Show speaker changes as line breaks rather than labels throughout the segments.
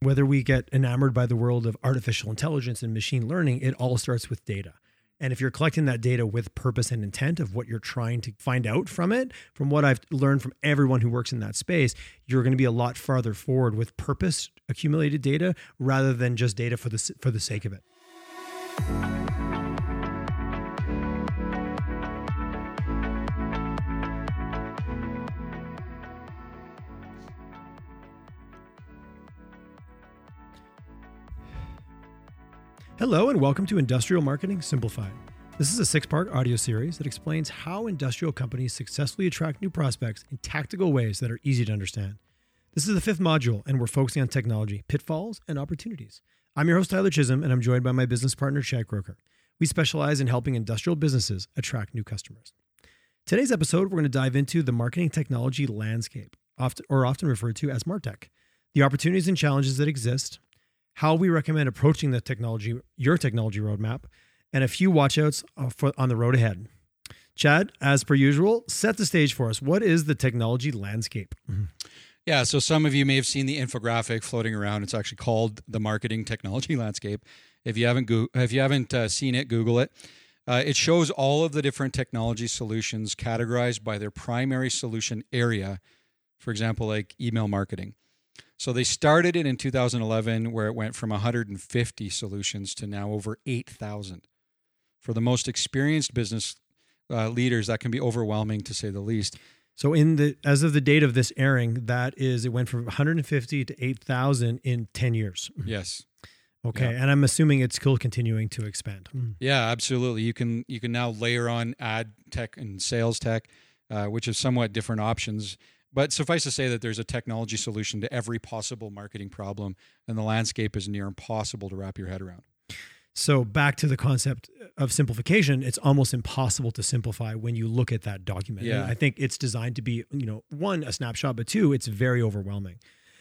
whether we get enamored by the world of artificial intelligence and machine learning, it all starts with data. And if you're collecting that data with purpose and intent of what you're trying to find out from it, from what I've learned from everyone who works in that space, you're going to be a lot farther forward with purpose accumulated data rather than just data for the for the sake of it. Hello, and welcome to Industrial Marketing Simplified. This is a six part audio series that explains how industrial companies successfully attract new prospects in tactical ways that are easy to understand. This is the fifth module, and we're focusing on technology, pitfalls, and opportunities. I'm your host, Tyler Chisholm, and I'm joined by my business partner, Chad Croker. We specialize in helping industrial businesses attract new customers. Today's episode, we're going to dive into the marketing technology landscape, often, or often referred to as MarTech, the opportunities and challenges that exist, how we recommend approaching the technology, your technology roadmap, and a few watchouts uh, for, on the road ahead. Chad, as per usual, set the stage for us. What is the technology landscape?
Yeah, so some of you may have seen the infographic floating around. It's actually called the marketing technology landscape. If you haven't go- if you haven't uh, seen it, Google it. Uh, it shows all of the different technology solutions categorized by their primary solution area. For example, like email marketing. So they started it in 2011, where it went from 150 solutions to now over 8,000. For the most experienced business uh, leaders, that can be overwhelming to say the least.
So in the as of the date of this airing, that is it went from 150 to 8,000 in 10 years.
Yes.
Okay,
Yeah.
and I'm assuming it's still continuing to expand.
Yeah, absolutely. You can you can now layer on ad tech and sales tech, uh, which is somewhat different options. But suffice to say that there's a technology solution to every possible marketing problem, and the landscape is near impossible to wrap your head around.
So back to the concept of simplification, it's almost impossible to simplify when you look at that document. And
Yeah.
I think it's designed to be, you know, one a snapshot, but two, it's very overwhelming.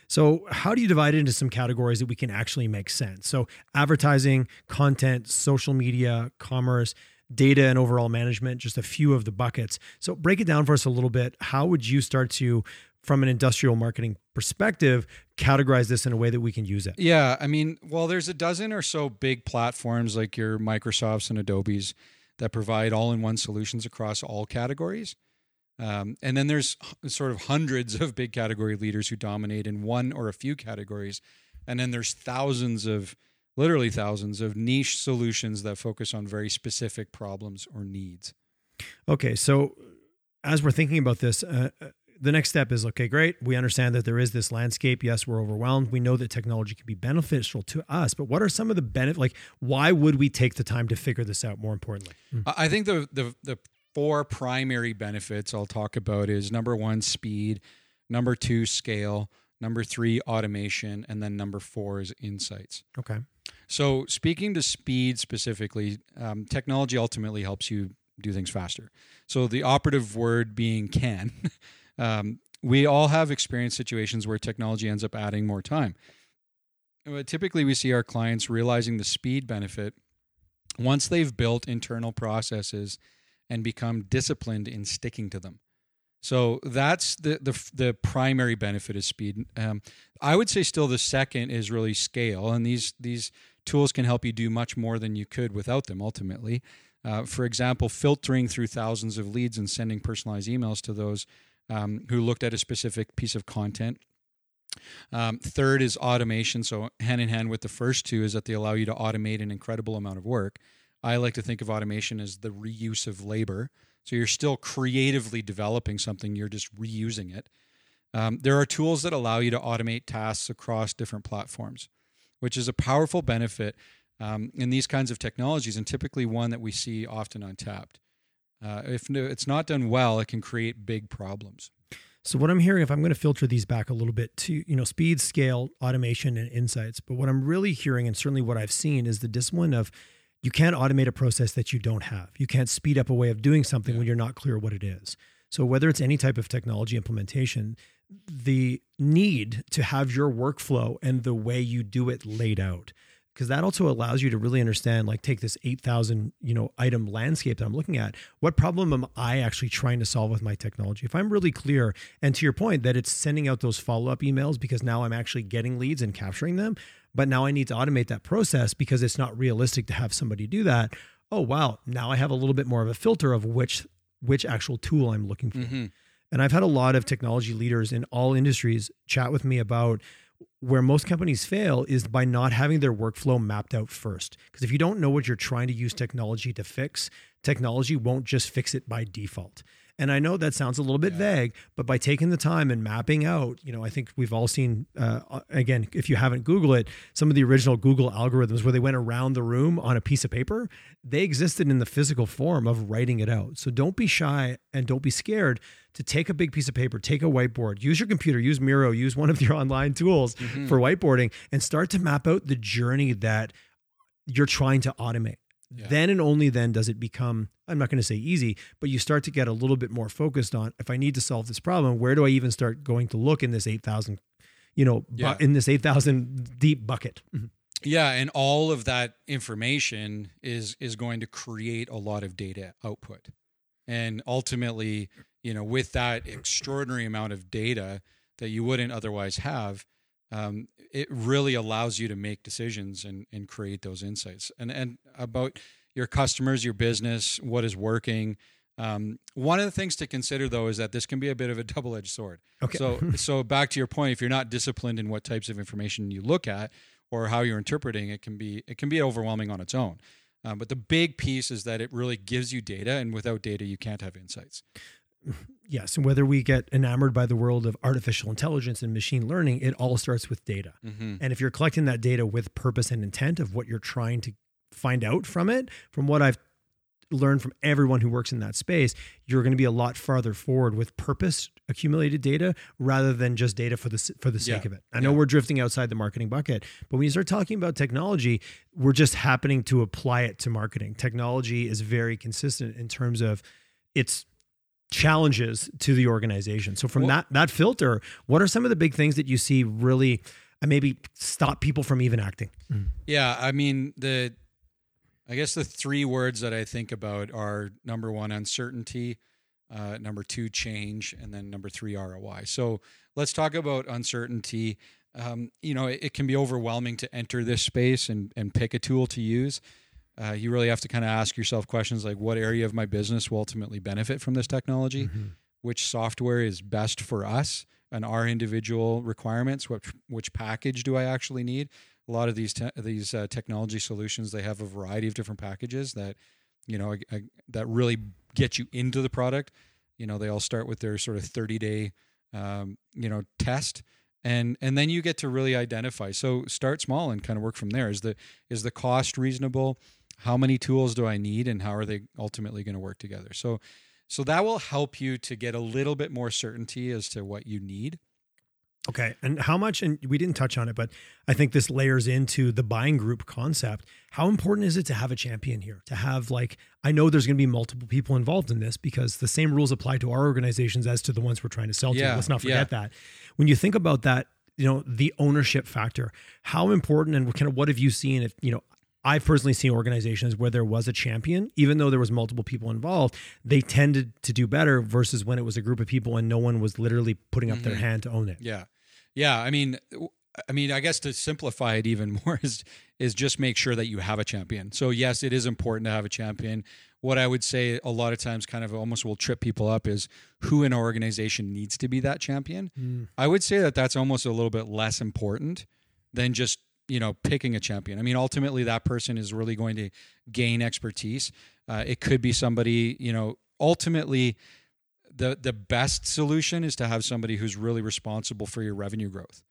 So how do you divide it into some categories that we can actually make sense? So advertising, content, social media, commerce, data and overall management, just a few of the buckets. So break it down for us a little bit. How would you start to from an industrial marketing perspective categorize this in a way that we can use it?
Yeah, I mean, well, there's a dozen or so big platforms like your Microsofts and Adobes that provide all-in-one solutions across all categories. Um, and then there's sort of hundreds of big category leaders who dominate in one or a few categories. And then there's thousands of, literally thousands of niche solutions that focus on very specific problems or needs.
Okay, so as we're thinking about this, uh, uh, the next step is okay, great. We understand that there is this landscape. Yes, we're overwhelmed. We know that technology can be beneficial to us, but what are some of the benefit? Like, why would we take the time to figure this out? More importantly,
I I think the the the four primary benefits I'll talk about is number one, speed, number two, scale, number three, automation, and then number four is insights.
okay,
So, speaking to speed specifically, um, technology ultimately helps you do things faster. So, the operative word being can. um, we all have experienced situations where technology ends up adding more time. Uh, Typically, we see our clients realizing the speed benefit once they've built internal processes and become disciplined in sticking to them. So that's the the the primary benefit is speed. Um, I would say still the second is really scale, and these these tools can help you do much more than you could without them. Ultimately, uh, for example, filtering through thousands of leads and sending personalized emails to those um, who looked at a specific piece of content. Um, third is automation. So hand in hand with the first two is that they allow you to automate an incredible amount of work. I like to think of automation as the reuse of labor. So you're still creatively developing something, you're just reusing it. Um, there are tools that allow you to automate tasks across different platforms, which is a powerful benefit um, in these kinds of technologies, and typically one that we see often untapped. Uh, if it's not done well, it can create big problems.
So what I'm hearing, if I'm going to filter these back a little bit to you know speed, scale, automation, and insights, but what I'm really hearing, and certainly what I've seen, is the discipline of you can't automate a process that you don't have. You can't speed up a way of doing something
Yeah.
when you're not clear what it is. So whether it's any type of technology implementation, the need to have your workflow and the way you do it laid out. Because that also allows you to really understand like take this 8000 you know item landscape that i'm looking at. What problem am i actually trying to solve with my technology? If i'm really clear and to your point that it's sending out those follow-up emails because now i'm actually getting leads and capturing them but now i need to automate that process because it's not realistic to have somebody do that. Oh wow now i have a little bit more of a filter of which which actual tool i'm looking for
Mm-hmm.
and I've had a lot of technology leaders in all industries chat with me about where most companies fail is by not having their workflow mapped out first. Because if you don't know what you're trying to use technology to fix, technology won't just fix it by default. And I know that sounds a little bit
Yeah.
vague, but by taking the time and mapping out, you know, I think we've all seen, uh, again, if you haven't Googled it, some of the original Google algorithms where they went around the room on a piece of paper, they existed in the physical form of writing it out. So don't be shy and don't be scared to take a big piece of paper, take a whiteboard, use your computer, use Miro, use one of your online tools
Mhm.
for whiteboarding and start to map out the journey that you're trying to automate.
Yeah.
Then and only then does it become, I'm not going to say easy, but you start to get a little bit more focused on if I need to solve this problem, where do I even start going to look in this 8,000, you know, bu-
Yeah.
in this 8,000 deep bucket? Mhm.
Yeah, and all of that information is is going to create a lot of data output. And ultimately, you know, with that extraordinary amount of data that you wouldn't otherwise have, um, it really allows you to make decisions and, and create those insights. And and about your customers, your business, what is working. Um, one of the things to consider though is that this can be a bit of a double-edged sword.
Okay.
So so back to your point, if you're not disciplined in what types of information you look at or how you're interpreting, it can be it can be overwhelming on its own. Um, but the big piece is that it really gives you data, and without data, you can't have insights.
Yes. And whether we get enamored by the world of artificial intelligence and machine learning, it all starts with data.
Mm-hmm.
And if you're collecting that data with purpose and intent of what you're trying to find out from it, from what I've learned from everyone who works in that space, you're going to be a lot farther forward with purpose accumulated data rather than just data for the for the sake
Yeah.
of it. I know
Yeah.
we're drifting outside the marketing bucket, but when you start talking about technology, we're just happening to apply it to marketing. Technology is very consistent in terms of its challenges to the organization. So from
Well-
that that filter, what are some of the big things that you see really uh, maybe stop people from even acting?
Yeah, I mean the I guess the three words that I think about are number one, uncertainty, uh, number two, change, and then number three, ROI. So let's talk about uncertainty. Um, you know, it, it can be overwhelming to enter this space and, and pick a tool to use. Uh, you really have to kind of ask yourself questions like, what area of my business will ultimately benefit from this technology? Which software is best for us and our individual requirements? What which package do I actually need? a lot of these te- these uh, technology solutions they have a variety of different packages that you know I, I, that really get you into the product you know they all start with their sort of 30 day um, you know test and and then you get to really identify so start small and kind of work from there is the is the cost reasonable how many tools do i need and how are they ultimately going to work together so so that will help you to get a little bit more certainty as to what you need
Okay. And how much, and we didn't touch on it, but I think this layers into the buying group concept. How important is it to have a champion here? To have, like, I know there's going to be multiple people involved in this because the same rules apply to our organizations as to the ones we're trying to sell to. Let's not
yeah.
forget that. When you think about that, you know, the ownership factor, how important and kind of what have you seen if, you know, I've personally seen organizations where there was a champion, even though there was multiple people involved, they tended to do better versus when it was a group of people and no one was literally putting up their
Mhm.
hand to own it.
Yeah, yeah. I mean, I mean, I guess to simplify it even more is is just make sure that you have a champion. So yes, it is important to have a champion. What I would say a lot of times, kind of almost will trip people up, is who in our organization needs to be that champion.
Mm.
I would say that that's almost a little bit less important than just you know picking a champion. I mean, ultimately, that person is really going to gain expertise. Uh, it could be somebody you know. Ultimately, the the best solution is to have somebody who's really responsible for your revenue growth.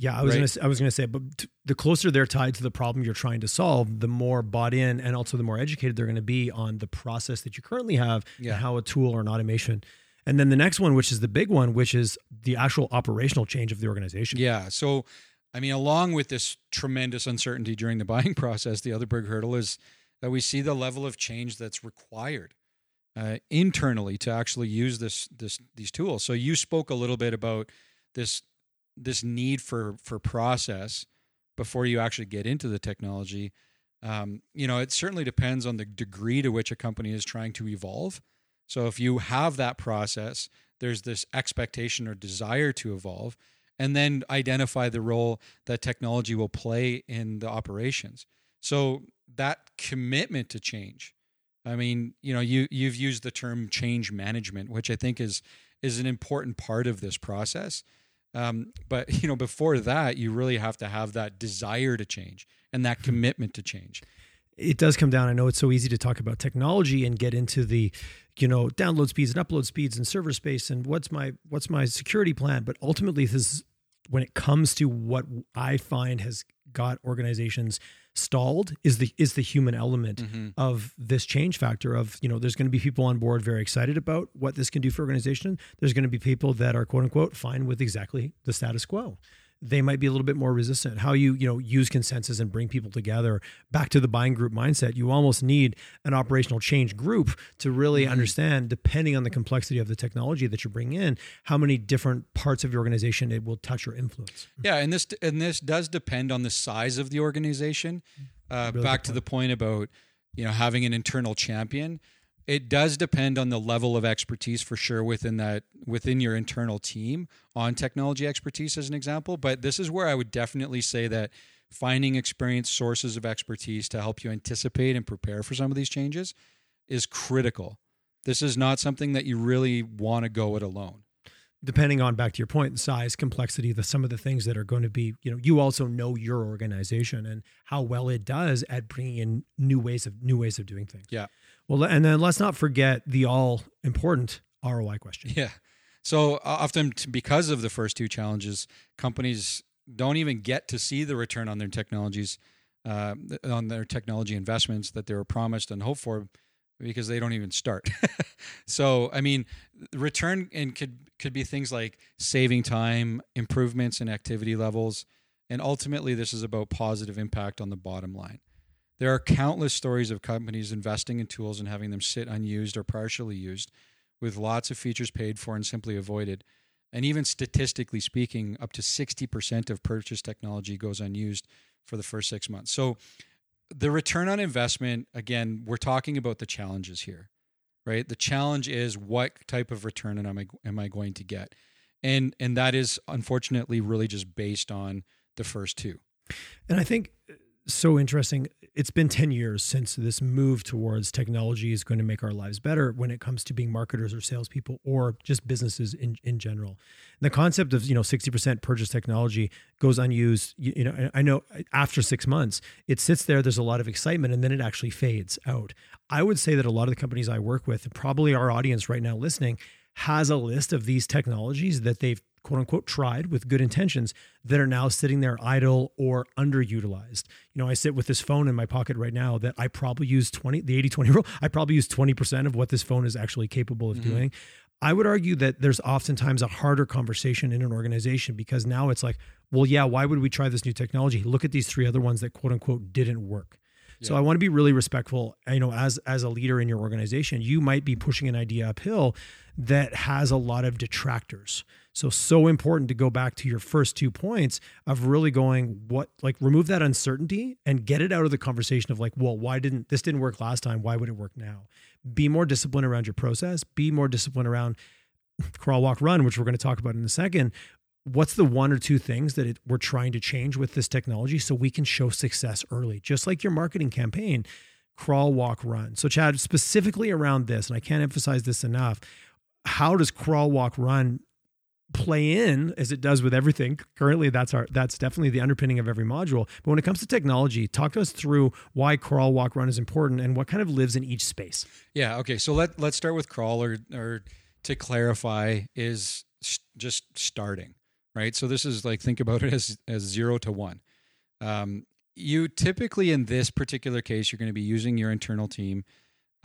Yeah, I was
Right.
gonna say, I was gonna say, but t- the closer they're tied to the problem you're trying to solve, the more bought in and also the more educated they're going to be on the process that you currently have
Yeah.
and how a tool or an automation. And then the next one, which is the big one, which is the actual operational change of the organization.
Yeah. So, I mean, along with this tremendous uncertainty during the buying process, the other big hurdle is that we see the level of change that's required uh, internally to actually use this this these tools. So you spoke a little bit about this this need for for process before you actually get into the technology. Um, you know, it certainly depends on the degree to which a company is trying to evolve. So if you have that process, there's this expectation or desire to evolve, and then identify the role that technology will play in the operations. So that commitment to change. I mean, you know, you you've used the term change management, which I think is is an important part of this process. Um, but you know, before that, you really have to have that desire to change and that commitment to change.
It does come down. I know it's so easy to talk about technology and get into the, you know, download speeds and upload speeds and server space and what's my what's my security plan. But ultimately, this is when it comes to what I find has got organizations stalled is the is the human element mm-hmm. of this change factor of you know there's going to be people on board very excited about what this can do for organization there's going to be people that are quote unquote fine with exactly the status quo they might be a little bit more resistant. How you you know use consensus and bring people together. Back to the buying group mindset, you almost need an operational change group to really mm-hmm. understand, depending on the complexity of the technology that you bring in, how many different parts of your organization it will touch or influence.
Yeah, and this and this does depend on the size of the organization. Uh, really back to the point about you know having an internal champion it does depend on the level of expertise for sure within that within your internal team on technology expertise as an example but this is where i would definitely say that finding experienced sources of expertise to help you anticipate and prepare for some of these changes is critical. This is not something that you really want to go it alone
depending on back to your point size complexity the some of the things that are going to be you know you also know your organization and how well it does at bringing in new ways of new ways of doing things
yeah
well, and then let's not forget the all important ROI question.
Yeah. So often, because of the first two challenges, companies don't even get to see the return on their technologies, uh, on their technology investments that they were promised and hoped for, because they don't even start. so, I mean, return and could could be things like saving time, improvements in activity levels, and ultimately, this is about positive impact on the bottom line. There are countless stories of companies investing in tools and having them sit unused or partially used, with lots of features paid for and simply avoided. And even statistically speaking, up to 60% of purchase technology goes unused for the first six months. So, the return on investment, again, we're talking about the challenges here, right? The challenge is what type of return am I, am I going to get? And, and that is unfortunately really just based on the first two.
And I think uh, so interesting. It's been 10 years since this move towards technology is going to make our lives better when it comes to being marketers or salespeople or just businesses in, in general. And the concept of, you know, 60% purchase technology goes unused. You, you know, I know uh, after six months, it sits there, there's a lot of excitement, and then it actually fades out. I would say that a lot of the companies I work with, probably our audience right now listening, has a list of these technologies that they've quote unquote tried with good intentions that are now sitting there idle or underutilized. You know, I sit with this phone in my pocket right now that I probably use 20, the 80 20 rule, I probably use 20% of what this phone is actually capable of mm-hmm. doing. I would argue that there's oftentimes a harder conversation in an organization because now it's like, well, yeah, why would we try this new technology? Look at these three other ones that quote unquote didn't work. So I want to be really respectful. You know, as as a leader in your organization, you might be pushing an idea uphill that has a lot of detractors. So so important to go back to your first two points of really going what like remove that uncertainty and get it out of the conversation of like, well, why didn't this didn't work last time? Why would it work now? Be more disciplined around your process. Be more disciplined around crawl, walk, run, which we're going to talk about in a second what's the one or two things that it, we're trying to change with this technology so we can show success early just like your marketing campaign crawl walk run so chad specifically around this and i can't emphasize this enough how does crawl walk run play in as it does with everything currently that's our that's definitely the underpinning of every module but when it comes to technology talk to us through why crawl walk run is important and what kind of lives in each space
yeah okay so let, let's start with crawl or, or to clarify is just starting right? So this is like think about it as as zero to one. Um, you typically in this particular case you're going to be using your internal team,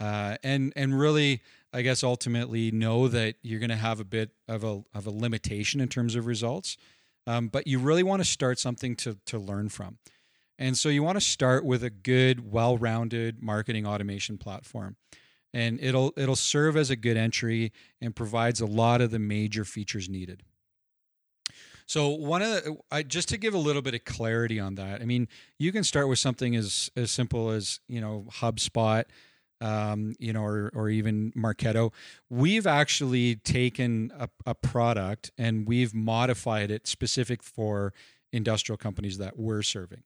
uh, and and really I guess ultimately know that you're going to have a bit of a of a limitation in terms of results, um, but you really want to start something to to learn from. And so you want to start with a good, well-rounded marketing automation platform. And it'll it'll serve as a good entry and provides a lot of the major features needed. So one of the, I, just to give a little bit of clarity on that, I mean, you can start with something as as simple as you know HubSpot, um, you know, or or even Marketo. We've actually taken a, a product and we've modified it specific for industrial companies that we're serving.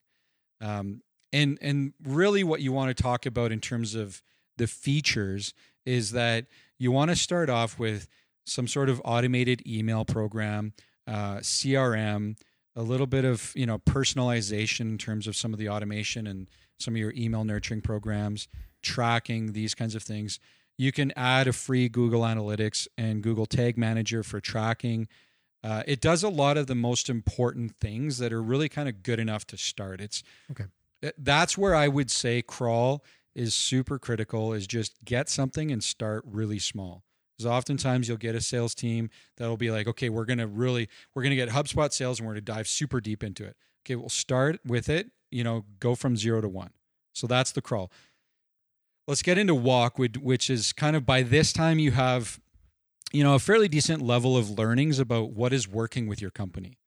Um, and and really, what you want to talk about in terms of the features is that you want to start off with some sort of automated email program, uh, CRM, a little bit of you know personalization in terms of some of the automation and some of your email nurturing programs, tracking these kinds of things. You can add a free Google Analytics and Google Tag Manager for tracking. Uh, it does a lot of the most important things that are really kind of good enough to start. It's
Okay.
That's where I would say crawl is super critical. Is just get something and start really small. Because oftentimes you'll get a sales team that'll be like, okay, we're gonna really, we're gonna get HubSpot sales and we're gonna dive super deep into it. Okay, we'll start with it. You know, go from zero to one. So that's the crawl. Let's get into walk, which- is kind of by this time you have, you know, a fairly decent level of learnings about what is working with your company.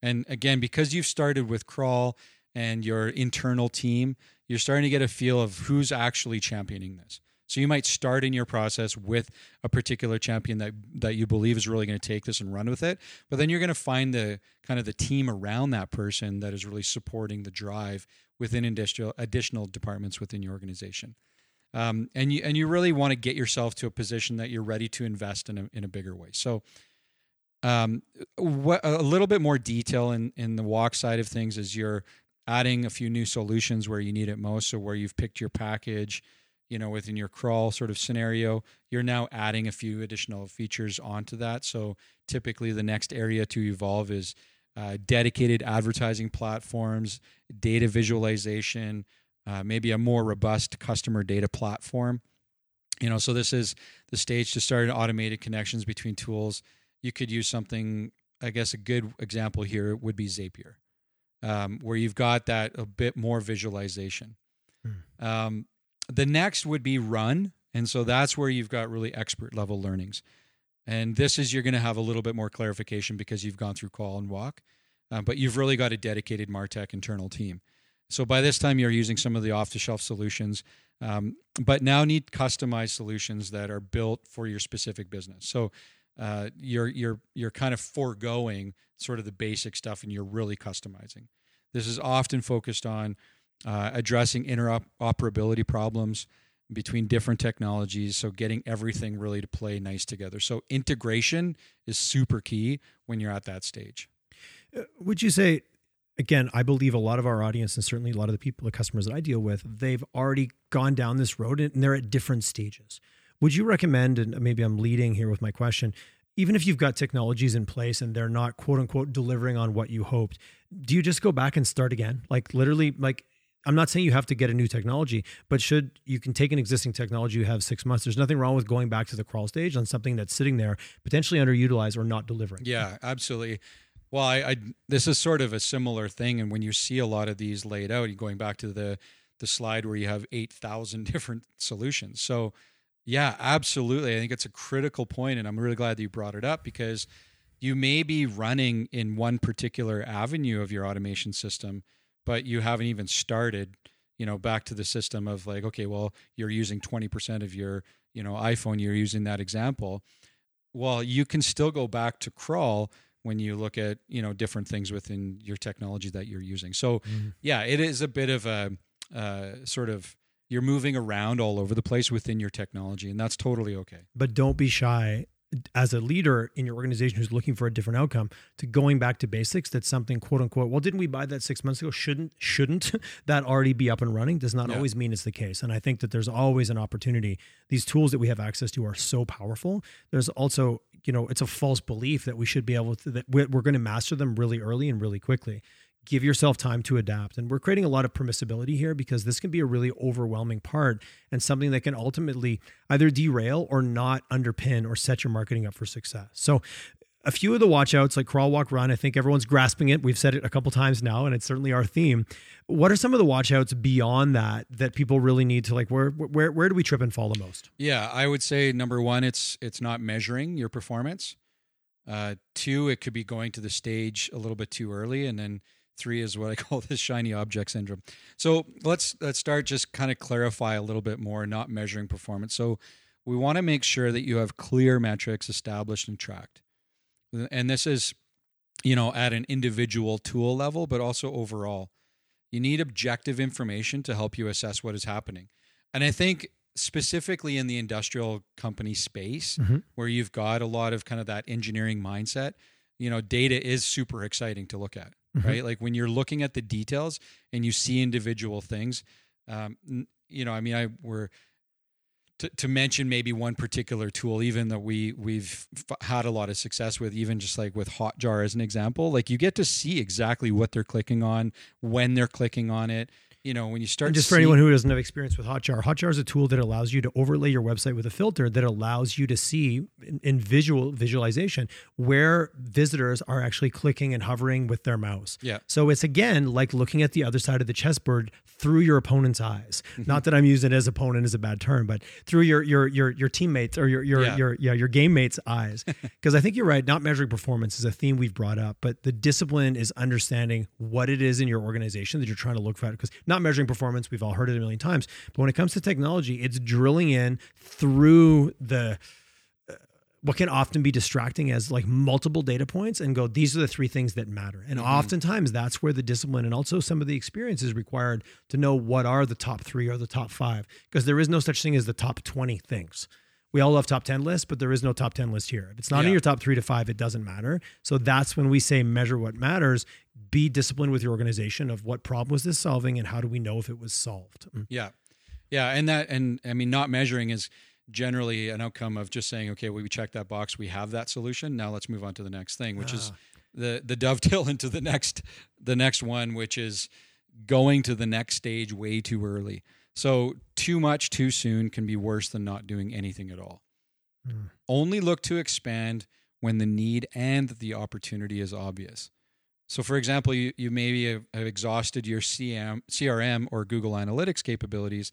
And again, because you've started with crawl and your internal team, you're starting to get a feel of who's actually championing this. So you might start in your process with a particular champion that that you believe is really going to take this and run with it, but then you're going to find the kind of the team around that person that is really supporting the drive within industrial additional departments within your organization. Um, and you and you really want to get yourself to a position that you're ready to invest in a in a bigger way. So um, what, a little bit more detail in in the walk side of things is you're adding a few new solutions where you need it most. So where you've picked your package, you know, within your crawl sort of scenario, you're now adding a few additional features onto that. So typically, the next area to evolve is uh, dedicated advertising platforms, data visualization, uh, maybe a more robust customer data platform. You know, so this is the stage to start automated connections between tools. You could use something. I guess a good example here would be Zapier, um, where you've got that a bit more visualization. Um, the next would be run and so that's where you've got really expert level learnings and this is you're going to have a little bit more clarification because you've gone through crawl and walk uh, but you've really got a dedicated martech internal team so by this time you're using some of the off-the-shelf solutions um, but now need customized solutions that are built for your specific business so uh, you're you're you're kind of foregoing sort of the basic stuff and you're really customizing this is often focused on uh, addressing interoperability problems between different technologies. So getting everything really to play nice together. So integration is super key when you're at that stage.
Uh, Would you say, again, I believe a lot of our audience and certainly a lot of the people, the customers that I deal with, they've already gone down this road and they're at different stages. Would you recommend, and maybe I'm leading here with my question, even if you've got technologies in place and they're not quote unquote delivering on what you hoped, do you just go back and start again? Like literally, like I'm not saying you have to get a new technology, but should you can take an existing technology you have six months. There's nothing wrong with going back to the crawl stage on something that's sitting there, potentially underutilized or not delivering.
Yeah, absolutely. Well, I, I this is sort of a similar thing, and when you see a lot of these laid out, going back to the the slide where you have eight thousand different solutions. So, yeah, absolutely. I think it's a critical point, and I'm really glad that you brought it up because you may be running in one particular avenue of your automation system, but you haven't even started. You know, back to the system of like, okay, well, you're using 20% of your, you know, iPhone. You're using that example. Well, you can still go back to crawl when you look at you know different things within your technology that you're using. So
Mhm.
yeah, it is a bit of a uh, sort of you're moving around all over the place within your technology, and that's totally okay.
but don't be shy as a leader in your organization who's looking for a different outcome to going back to basics that's something quote unquote well didn't we buy that six months ago shouldn't shouldn't that already be up and running does not
Yeah.
always mean it's the case and i think that there's always an opportunity these tools that we have access to are so powerful there's also you know it's a false belief that we should be able to that we're, we're going to master them really early and really quickly give yourself time to adapt. And we're creating a lot of permissibility here because this can be a really overwhelming part and something that can ultimately either derail or not underpin or set your marketing up for success. So, a few of the watchouts like crawl, walk, run, I think everyone's grasping it. We've said it a couple times now, and it's certainly our theme. What are some of the watchouts beyond that that people really need to like? Where where where do we trip and fall the most?
Yeah, I would say number one, it's it's not measuring your performance. Uh, two, it could be going to the stage a little bit too early, and then three is what I call the shiny object syndrome. So let's let's start just kind of clarify a little bit more, not measuring performance. So we want to make sure that you have clear metrics established and tracked, and this is, you know, at an individual tool level, but also overall. You need objective information to help you assess what is happening. And I think specifically in the industrial company space
Mhm.
where you've got a lot of kind of that engineering mindset, you know, data is super exciting to look at,
Mhm.
right? Like when you're looking at the details and you see individual things, um, you know, I mean, I were to, to mention maybe one particular tool, even that we we've f- had a lot of success with, even just like with Hotjar as an example, like you get to see exactly what they're clicking on, when they're clicking on it. You know, when you start
And just for anyone who doesn't have experience with Hotjar, Hotjar is a tool that allows you to overlay your website with a filter that allows you to see in, in visual visualization where visitors are actually clicking and hovering with their mouse.
Yeah.
So it's again like looking at the other side of the chessboard through your opponent's eyes.
Mm-hmm.
Not that I'm using it as opponent as a bad term, but through your your your your teammates or your your
Yeah.
your yeah, your game mates' eyes. Because I think you're right, not measuring performance is a theme we've brought up, but the discipline is understanding what it is in your organization that you're trying to look for. Because not measuring performance, we've all heard it a million times. But when it comes to technology, it's drilling in through the uh, what can often be distracting as like multiple data points and go these are the three things that matter. And oftentimes that's where the discipline and also some of the experience is required to know what are the top three or the top five. Because there is no such thing as the top 20 things. We all love top 10 lists but there is no top 10 list here. If it's not in your top three to five it doesn't matter. So that's when we say measure what matters be disciplined with your organization of what problem was this solving and how do we know if it was solved Mm.
Yeah. Yeah. And that, and I mean, not measuring is generally an outcome of just saying, okay, well, we checked that box, we have that solution. Now let's move on to the next thing, which is
Ah.
the, the dovetail into the next, the next one, which is going to the next stage way too early. So too much too soon can be worse than not doing anything at all.
Mm.
Only look to expand when the need and the opportunity is obvious. So, for example, you, you maybe have, have exhausted your CM, CRM or Google Analytics capabilities.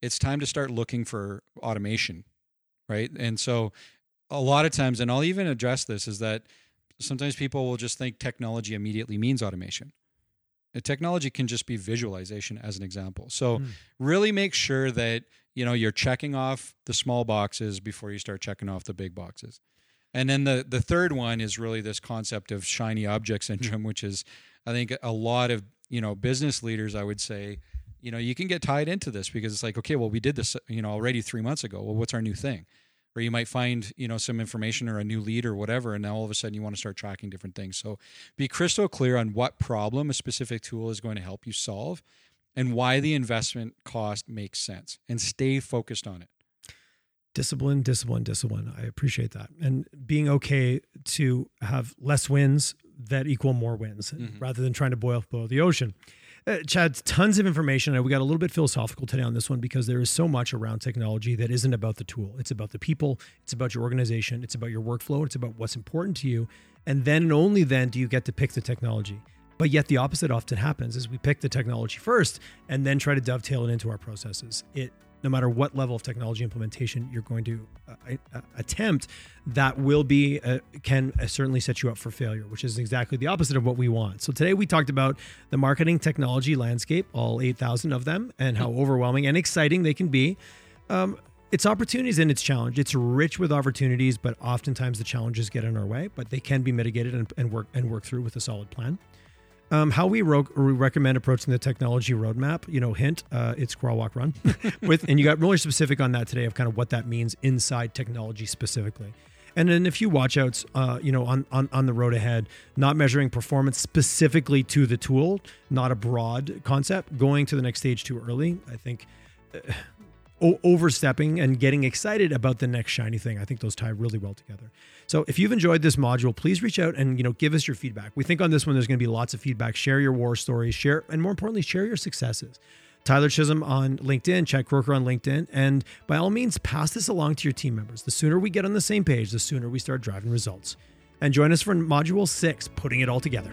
It's time to start looking for automation, right? And so, a lot of times, and I'll even address this, is that sometimes people will just think technology immediately means automation. Uh, Technology can just be visualization, as an example. So,
Mm.
really make sure that you know you're checking off the small boxes before you start checking off the big boxes. And then the the third one is really this concept of shiny object hmm. syndrome, which is I think a lot of you know business leaders I would say you know you can get tied into this because it's like okay well we did this you know already three months ago. Well what's our new thing? Or you might find you know some information or a new lead or whatever and now all of a sudden you want to start tracking different things. So be crystal clear on what problem a specific tool is going to help you solve and why the investment cost makes sense and stay focused on it
discipline, discipline, discipline. I appreciate that. And being okay to have less wins that equal more wins
Mhm.
rather than trying to boil, boil the ocean. Uh, Chad, tons of information. We got a little bit philosophical today on this one because there is so much around technology that isn't about the tool. It's about the people, it's about your organization, it's about your workflow, it's about what's important to you. And then and only then do you get to pick the technology. But yet the opposite often happens is we pick the technology first and then try to dovetail it into our processes. It no matter what level of technology implementation you're going to uh, uh, attempt, that will be uh, can uh, certainly set you up for failure, which is exactly the opposite of what we want. So today we talked about the marketing technology landscape, all 8,000 of them, and how overwhelming and exciting they can be. Um, its opportunities and its challenge. It's rich with opportunities, but oftentimes the challenges get in our way. But they can be mitigated and, and work and work through with a solid plan. Um, how we, ro- we recommend approaching the technology roadmap, you know, hint, uh, it's crawl, walk, run. with and you got really specific on that today of kind of what that means inside technology specifically. And then a few watchouts, uh, you know, on, on on the road ahead, not measuring performance specifically to the tool, not a broad concept. Going to the next stage too early, I think. Uh, o- overstepping and getting excited about the next shiny thing. I think those tie really well together. So if you've enjoyed this module, please reach out and you know give us your feedback. We think on this one there's going to be lots of feedback. Share your war stories, share and more importantly, share your successes. Tyler Chisholm on LinkedIn, Chad Croker on LinkedIn, and by all means, pass this along to your team members. The sooner we get on the same page, the sooner we start driving results. And join us for module six, putting it all together.